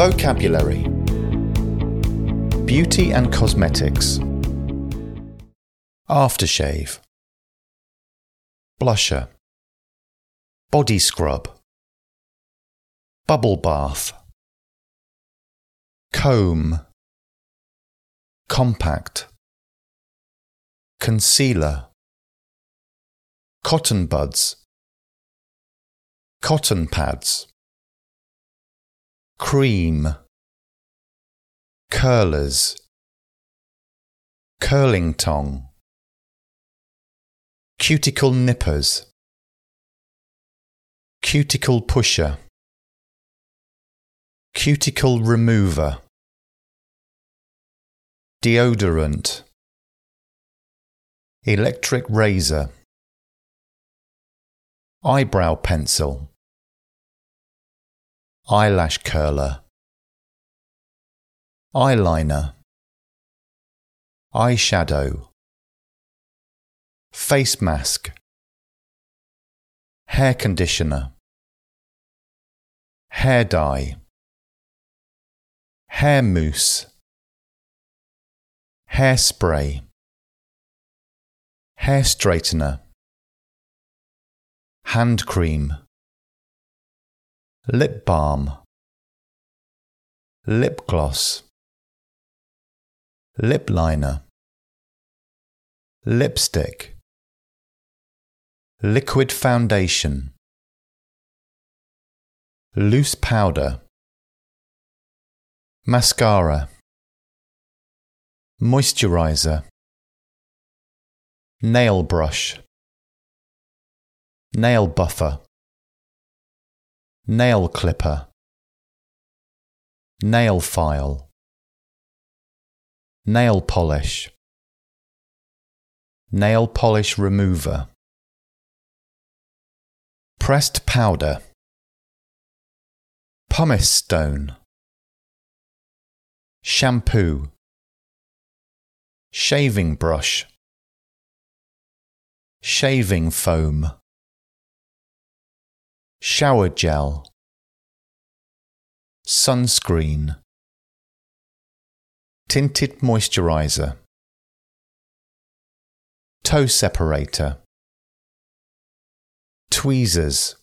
Vocabulary Beauty and cosmetics. Aftershave. Blusher. Body scrub. Bubble bath. Comb. Compact. Concealer. Cotton buds. Cotton pads. Cream. Curlers. Curling tong. Cuticle nippers. Cuticle pusher. Cuticle remover. Deodorant. Electric razor. Eyebrow pencil. Eyelash curler. Eyeliner. Eyeshadow. Face mask. Hair conditioner. Hair dye. Hair mousse. Hairspray. Hair straightener. Hand cream. Lip balm. Lip gloss. Lip liner. Lipstick. Liquid foundation. Loose powder. Mascara. Moisturizer. Nail brush. Nail buffer. Nail clipper. Nail file. Nail polish. Nail polish remover. Pressed powder. Pumice stone. Shampoo. Shaving brush. Shaving foam. Shower gel. Sunscreen. Tinted moisturizer. Toe separator. Tweezers.